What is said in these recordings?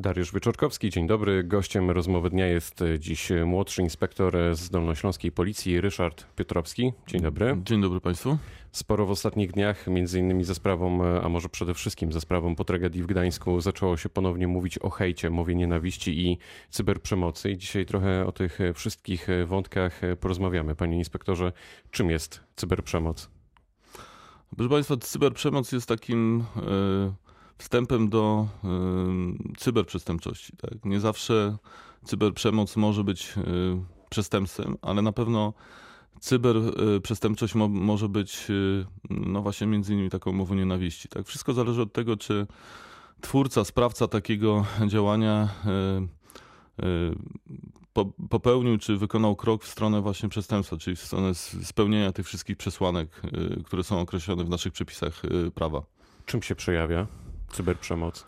Dariusz Wyczorkowski, dzień dobry. Gościem rozmowy dnia jest dziś młodszy inspektor z Dolnośląskiej Policji, Ryszard Piotrowski. Dzień dobry. Dzień dobry Państwu. Sporo w ostatnich dniach, między innymi ze sprawą, a może przede wszystkim ze sprawą po tragedii w Gdańsku, zaczęło się ponownie mówić o hejcie, mowie nienawiści i cyberprzemocy. I dzisiaj trochę o tych wszystkich wątkach porozmawiamy. Panie inspektorze, czym jest cyberprzemoc? Proszę Państwa, cyberprzemoc jest takim e, wstępem do e, cyberprzestępczości. Tak? Nie zawsze cyberprzemoc może być e, przestępstwem, ale na pewno cyberprzestępczość mo może być no właśnie między innymi taką mową nienawiści. Tak? Wszystko zależy od tego, czy twórca, sprawca takiego działania popełnił czy wykonał krok w stronę właśnie przestępstwa, czyli w stronę spełnienia tych wszystkich przesłanek, y, które są określone w naszych przepisach y, prawa. Czym się przejawia cyberprzemoc?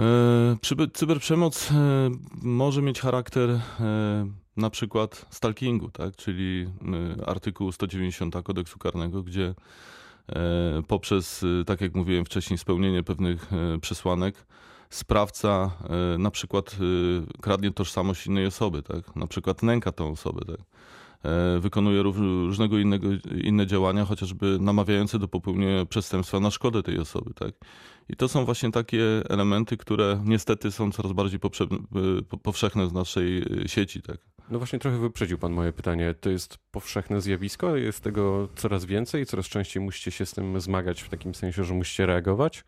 E, cyberprzemoc e, może mieć charakter e, na przykład stalkingu, tak? czyli artykułu 190 kodeksu karnego, gdzie poprzez, tak jak mówiłem wcześniej, spełnienie pewnych przesłanek, sprawca na przykład kradnie tożsamość innej osoby, tak? na przykład nęka tą osobę, tak? E, wykonuje różnego innego, inne działania, chociażby namawiające do popełnienia przestępstwa na szkodę tej osoby. Tak? I to są właśnie takie elementy, które niestety są coraz bardziej powszechne w naszej sieci. Tak? No właśnie trochę wyprzedził Pan moje pytanie. To jest powszechne zjawisko? Jest tego coraz więcej? Coraz częściej musicie się z tym zmagać w takim sensie, że musicie reagować?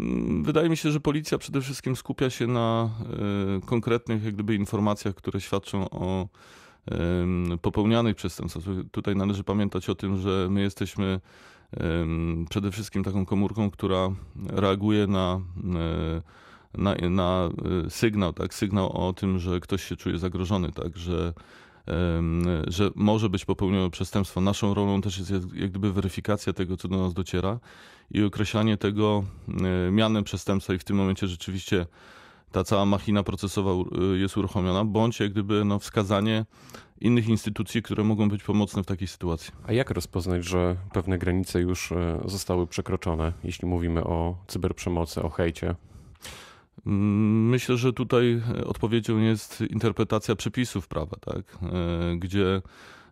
Mm, wydaje mi się, że policja przede wszystkim skupia się na e, konkretnych jak gdyby informacjach, które świadczą o popełnianych przestępstwach. Tutaj należy pamiętać o tym, że my jesteśmy przede wszystkim taką komórką, która reaguje na, e, na, na e, sygnał, tak? sygnał o tym, że ktoś się czuje zagrożony, tak? że że może być popełnione przestępstwo. Naszą rolą też jest jak gdyby weryfikacja tego, co do nas dociera i określanie tego e, mianem przestępstwa i w tym momencie rzeczywiście ta cała machina procesowa e, jest uruchomiona, bądź jak gdyby no, wskazanie innych instytucji, które mogą być pomocne w takiej sytuacji. A jak rozpoznać, że pewne granice już e, zostały przekroczone, jeśli mówimy o cyberprzemocy, o hejcie? Mm, myślę, że tutaj odpowiedzią jest interpretacja przepisów prawa, tak? E, gdzie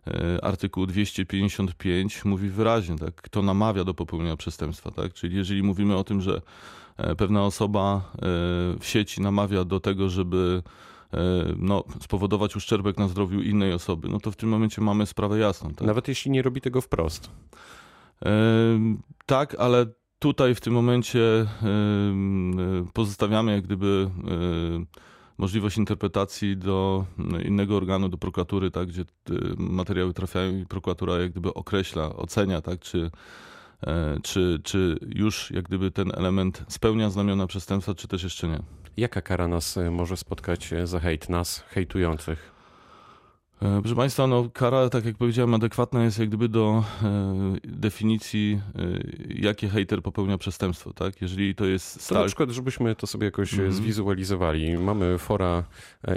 e, artykuł 255 mówi wyraźnie, tak? kto namawia do popełnienia przestępstwa. Tak? Czyli jeżeli mówimy o tym, że e, pewna osoba w sieci namawia do tego, żeby no, spowodować uszczerbek na zdrowiu innej osoby, no to w tym momencie mamy sprawę jasną. Tak? Nawet jeśli nie robi tego wprost. Tak, ale tutaj w tym momencie pozostawiamy jak gdyby możliwość interpretacji do innego organu, do prokuratury, tak, gdzie materiały trafiają i prokuratura jak gdyby określa, ocenia, tak, czy, e, czy, czy już jak gdyby ten element spełnia znamiona przestępstwa, czy też jeszcze nie. Jaka kara nas e, może spotkać za hejt, nas hejtujących? E, proszę Państwa, no, kara, tak jak powiedziałem, adekwatna jest jak gdyby do e, definicji, e, jakie hater popełnia przestępstwo. Tak? Jeżeli to jest stal... To na przykład, żebyśmy to sobie jakoś mm -hmm. zwizualizowali. Mamy fora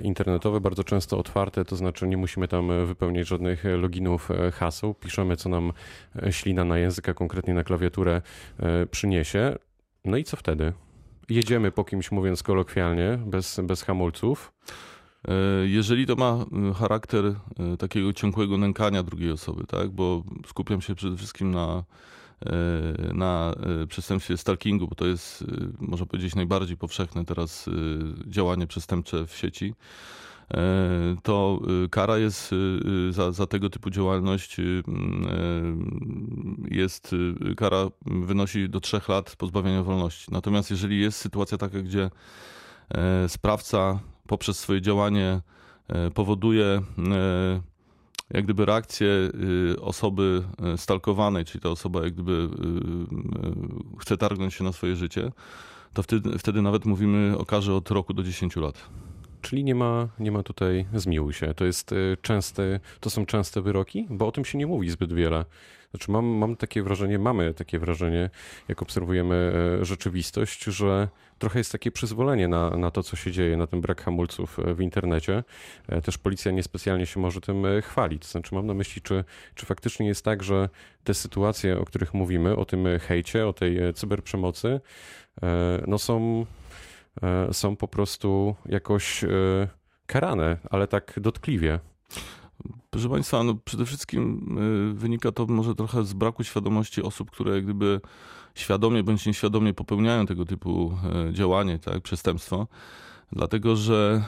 internetowe, bardzo często otwarte, to znaczy nie musimy tam wypełniać żadnych loginów, haseł. Piszemy, co nam ślina na język, konkretnie na klawiaturę przyniesie. No i co wtedy? Jedziemy po kimś, mówiąc kolokwialnie, bez, bez hamulców. E, jeżeli to ma e, charakter e, takiego ciągłego nękania drugiej osoby, tak, bo skupiam się przede wszystkim na, na przestępstwie stalkingu, bo to jest, można powiedzieć, najbardziej powszechne teraz działanie przestępcze w sieci, to kara jest za, za tego typu działalność jest kara wynosi do trzech lat pozbawienia wolności. Natomiast jeżeli jest sytuacja taka, gdzie sprawca poprzez swoje działanie e, powoduje e, jak gdyby reakcję e, osoby stalkowanej, czyli ta osoba jak gdyby chce targnąć się na swoje życie, to wtedy, wtedy nawet mówimy o karze od roku do 10 lat. Czyli nie ma, nie ma tutaj zmiłuj się. To jest częste, to są częste wyroki, bo o tym się nie mówi zbyt wiele. Znaczy mam, mam takie wrażenie, mamy takie wrażenie, jak obserwujemy rzeczywistość, że trochę jest takie przyzwolenie na, na to, co się dzieje, na ten brak hamulców e, w internecie. E, też policja niespecjalnie się może tym e, chwalić. Znaczy mam na myśli, czy, czy faktycznie jest tak, że te sytuacje, o których mówimy, o tym hejcie, o tej cyberprzemocy, no są są po prostu jakoś karane, ale tak dotkliwie. Proszę Państwa, no przede wszystkim wynika to może trochę z braku świadomości osób, które gdyby świadomie bądź nieświadomie popełniają tego typu działanie, tak, przestępstwo. Dlatego, że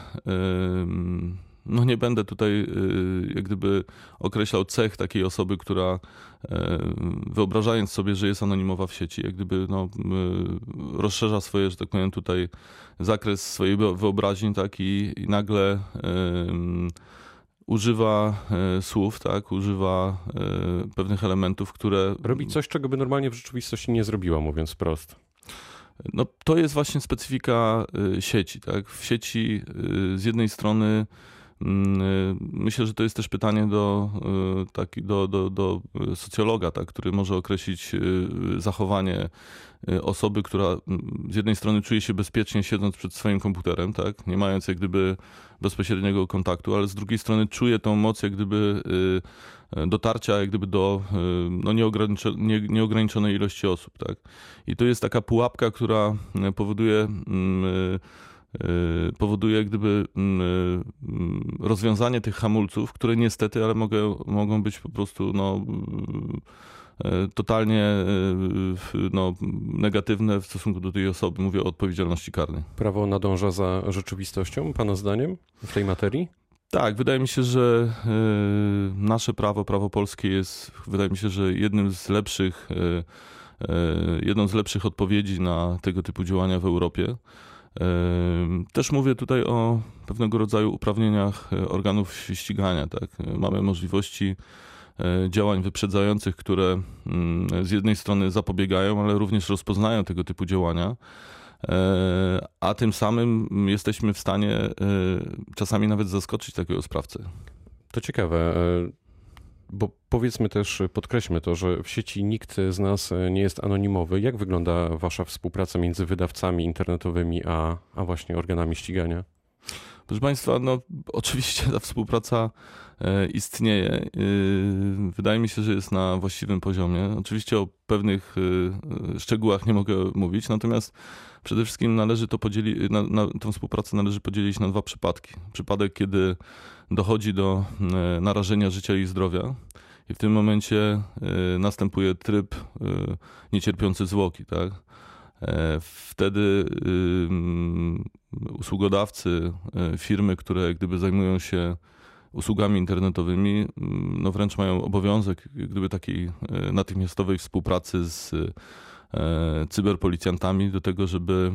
no nie będę tutaj y, jak gdyby określał cech takiej osoby, która e, wyobrażając sobie, że jest anonimowa w sieci, jak gdyby no, rozszerza swoje, że tak powiem tutaj zakres swojej wyobraźni, tak i, i nagle używa e, słów, tak, używa e, pewnych elementów, które... Robi coś, czego by normalnie w rzeczywistości nie zrobiła, mówiąc wprost. No, to jest właśnie specyfika sieci. Tak? W sieci z jednej strony y, myślę, że to jest też pytanie do, y, taki, do, do, do socjologa, tak, który może określić y, zachowanie osoby, która mm, z jednej strony czuje się bezpiecznie siedząc przed swoim komputerem, tak, nie mając jak gdyby bezpośredniego kontaktu, ale z drugiej strony czuje tą moc jak gdyby dotarcia jak gdyby do no, nieograniczonej ilości osób. Tak. I to jest taka pułapka, która powoduje mm, Y, powoduje gdyby mm, y, mm, rozwiązanie tych hamulców, które niestety, ale mogą, mogą być po prostu no, y, totalnie no, negatywne w stosunku do tej osoby. Mówię o odpowiedzialności karnej. Prawo nadąża za rzeczywistością, Pana zdaniem, w tej materii? Tak, wydaje mi się, że nasze prawo, prawo polskie jest, wydaje mi się, że jednym z lepszych, jedną z lepszych odpowiedzi na tego typu działania w Europie. Też mówię tutaj o pewnego rodzaju uprawnieniach e, organów ścigania. Tak? Mamy możliwości e, działań wyprzedzających, które mm, z jednej strony zapobiegają, ale również rozpoznają tego typu działania, e, a tym samym jesteśmy w stanie czasami nawet zaskoczyć takiego sprawcę. To ciekawe bo powiedzmy też, podkreślmy to, że w sieci nikt z nas nie jest anonimowy. Jak wygląda Wasza współpraca między wydawcami internetowymi a, a właśnie organami ścigania? Proszę Państwa, no oczywiście ta współpraca e, istnieje. E, wydaje mi się, że jest na właściwym poziomie. Oczywiście o pewnych e, szczegółach nie mogę mówić, natomiast przede wszystkim należy to podzielić, na, na, tą współpracę należy podzielić na dwa przypadki. Przypadek, kiedy dochodzi do narażenia życia i zdrowia i w tym momencie następuje tryb niecierpiący zwłoki, tak? Wtedy usługodawcy, e, firmy, które gdyby zajmują się usługami internetowymi, no wręcz mają obowiązek gdyby takiej e, natychmiastowej współpracy z e, cyberpolicjantami do tego, żeby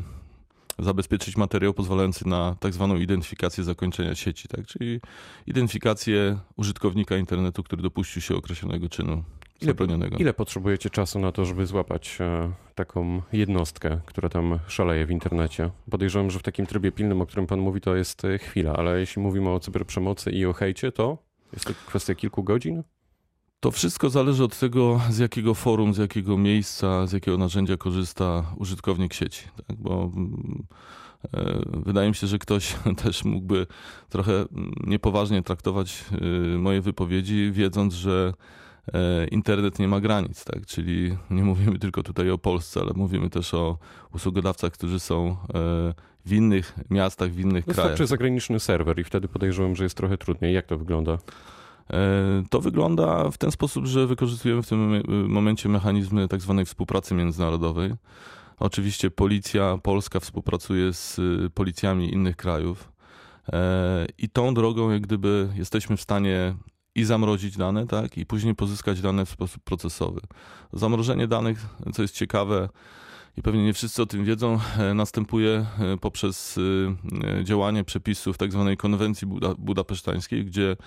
zabezpieczyć materiał pozwalający na tak zwaną identyfikację zakończenia sieci, tak? czyli identyfikację użytkownika internetu, który dopuścił się określonego czynu zabronionego. Ile potrzebujecie czasu na to, żeby złapać e, taką jednostkę, która tam szaleje w internecie? Podejrzewam, że w takim trybie pilnym, o którym pan mówi, to jest e, chwila, ale jeśli mówimy o cyberprzemocy i o hejcie, to jest to kwestia kilku godzin? To wszystko zależy od tego, z jakiego forum, z jakiego miejsca, z jakiego narzędzia korzysta użytkownik sieci. Tak? Bo mm, e, wydaje mi się, że ktoś też mógłby trochę niepoważnie traktować moje wypowiedzi, wiedząc, że internet nie ma granic, tak? Czyli nie mówimy tylko tutaj o Polsce, ale mówimy też o usługodawcach, którzy są e, w innych miastach, w innych Wystarczy krajach. Wystarczy zagraniczny serwer i wtedy podejrzewam, że jest trochę trudniej. Jak to wygląda? E, to wygląda w ten sposób, że wykorzystujemy w tym momencie mechanizmy tak zwanej współpracy międzynarodowej. Oczywiście policja polska współpracuje z policjami innych krajów. I tą drogą, jak gdyby jesteśmy w stanie i zamrozić dane, tak, i później pozyskać dane w sposób procesowy. Zamrożenie danych, co jest ciekawe, i pewnie nie wszyscy o tym wiedzą, e, następuje e, poprzez e, działanie przepisów tzw. Tak konwencji Buda, budapesztańskiej, gdzie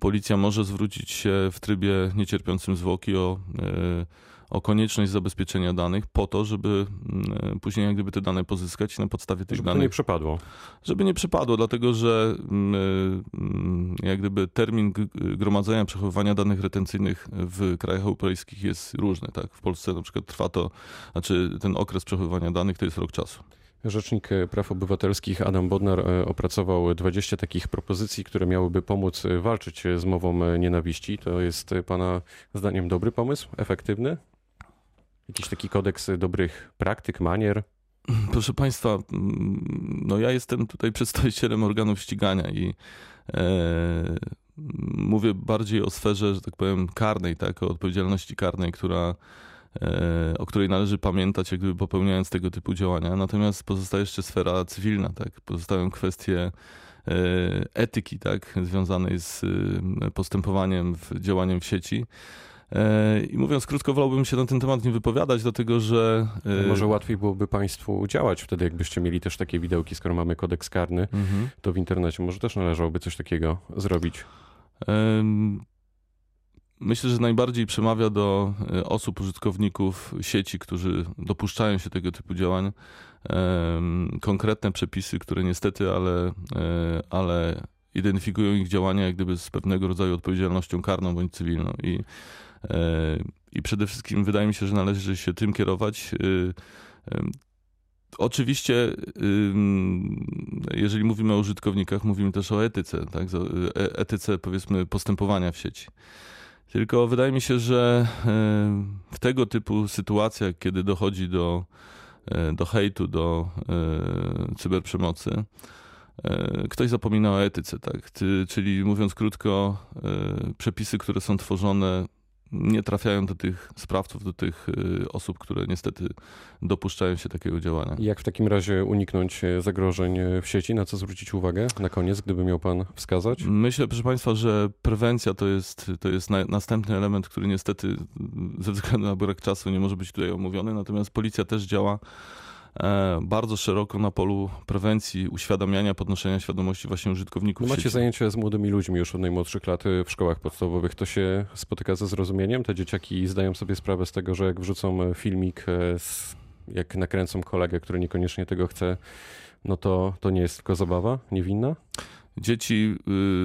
policja może zwrócić się w trybie niecierpiącym zwłoki o o konieczność zabezpieczenia danych po to, żeby mm, później jak gdyby te dane pozyskać na podstawie tych żeby danych. Żeby nie przepadło. Żeby nie przepadło, dlatego że mm, mm, jak gdyby termin gromadzenia, przechowywania danych retencyjnych w krajach europejskich jest różny. Tak? W Polsce na przykład trwa to, znaczy ten okres przechowywania danych to jest rok czasu. Rzecznik Praw Obywatelskich Adam Bodnar e, opracował 20 takich propozycji, które miałyby pomóc e, walczyć z mową e, nienawiści. To jest Pana zdaniem dobry pomysł, efektywny? Jakiś taki kodeks dobrych praktyk, manier? Proszę Państwa, mm, no ja jestem tutaj przedstawicielem organów ścigania i e, mówię bardziej o sferze, że tak powiem, karnej, tak, o odpowiedzialności karnej, która, e, o której należy pamiętać, jak gdyby popełniając tego typu działania. Natomiast pozostaje jeszcze sfera cywilna, tak, pozostają kwestie e, etyki, tak, związanej z e, postępowaniem, w, działaniem w sieci. E, I mówiąc krótko, wolałbym się na ten temat nie wypowiadać, dlatego że. e, może łatwiej byłoby Państwu działać wtedy, jakbyście mieli też takie widełki, skoro mamy kodeks karny, mhm. to w internecie może też należałoby coś takiego zrobić. Myślę, że najbardziej przemawia do e, osób, użytkowników sieci, którzy dopuszczają się tego typu działań, konkretne przepisy, które niestety, ale, ale identyfikują ich działania jak gdyby z pewnego rodzaju odpowiedzialnością karną bądź cywilną. I I przede wszystkim wydaje mi się, że należy się tym kierować. E, oczywiście, jeżeli mówimy o użytkownikach, mówimy też o etyce, tak? E, etyce powiedzmy postępowania w sieci. Tylko wydaje mi się, że w tego typu sytuacjach, kiedy dochodzi do, do hejtu, do cyberprzemocy, ktoś zapomina o etyce, tak? Czyli mówiąc krótko, przepisy, które są tworzone nie trafiają do tych sprawców, do tych y, osób, które niestety dopuszczają się takiego działania. Jak w takim razie uniknąć e, zagrożeń e, w sieci? Na co zwrócić uwagę na koniec, gdyby miał Pan wskazać? Myślę, proszę Państwa, że prewencja to jest, to jest na, następny element, który niestety ze względu na brak czasu nie może być tutaj omówiony, natomiast policja też działa bardzo szeroko na polu prewencji, uświadamiania, podnoszenia świadomości właśnie użytkowników. No macie sieci. zajęcia z młodymi ludźmi już od najmłodszych lat e, w szkołach podstawowych. To się spotyka ze zrozumieniem? Te dzieciaki zdają sobie sprawę z tego, że jak wrzucą e, filmik, jak nakręcą kolegę, który niekoniecznie tego chce, no to, to nie jest tylko zabawa niewinna? Dzieci,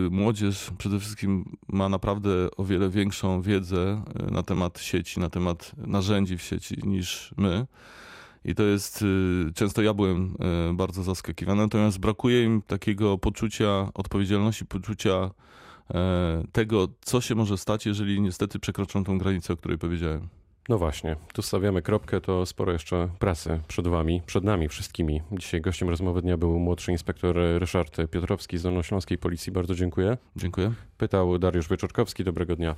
y, młodzież przede wszystkim ma naprawdę o wiele większą wiedzę na temat sieci, na temat narzędzi w sieci niż my. I to jest, y, często ja byłem y, bardzo zaskakiwany, natomiast brakuje im takiego poczucia odpowiedzialności, poczucia e, tego, co się może stać, jeżeli niestety przekroczą tą granicę, o której powiedziałem. No właśnie, tu stawiamy kropkę, to sporo jeszcze pracy przed wami, przed nami wszystkimi. Dzisiaj gościem rozmowy dnia był młodszy inspektor Ryszard Piotrowski z Dolnośląskiej Policji. Bardzo dziękuję. Dziękuję. Pytał Dariusz Wieczorkowski. Dobrego dnia.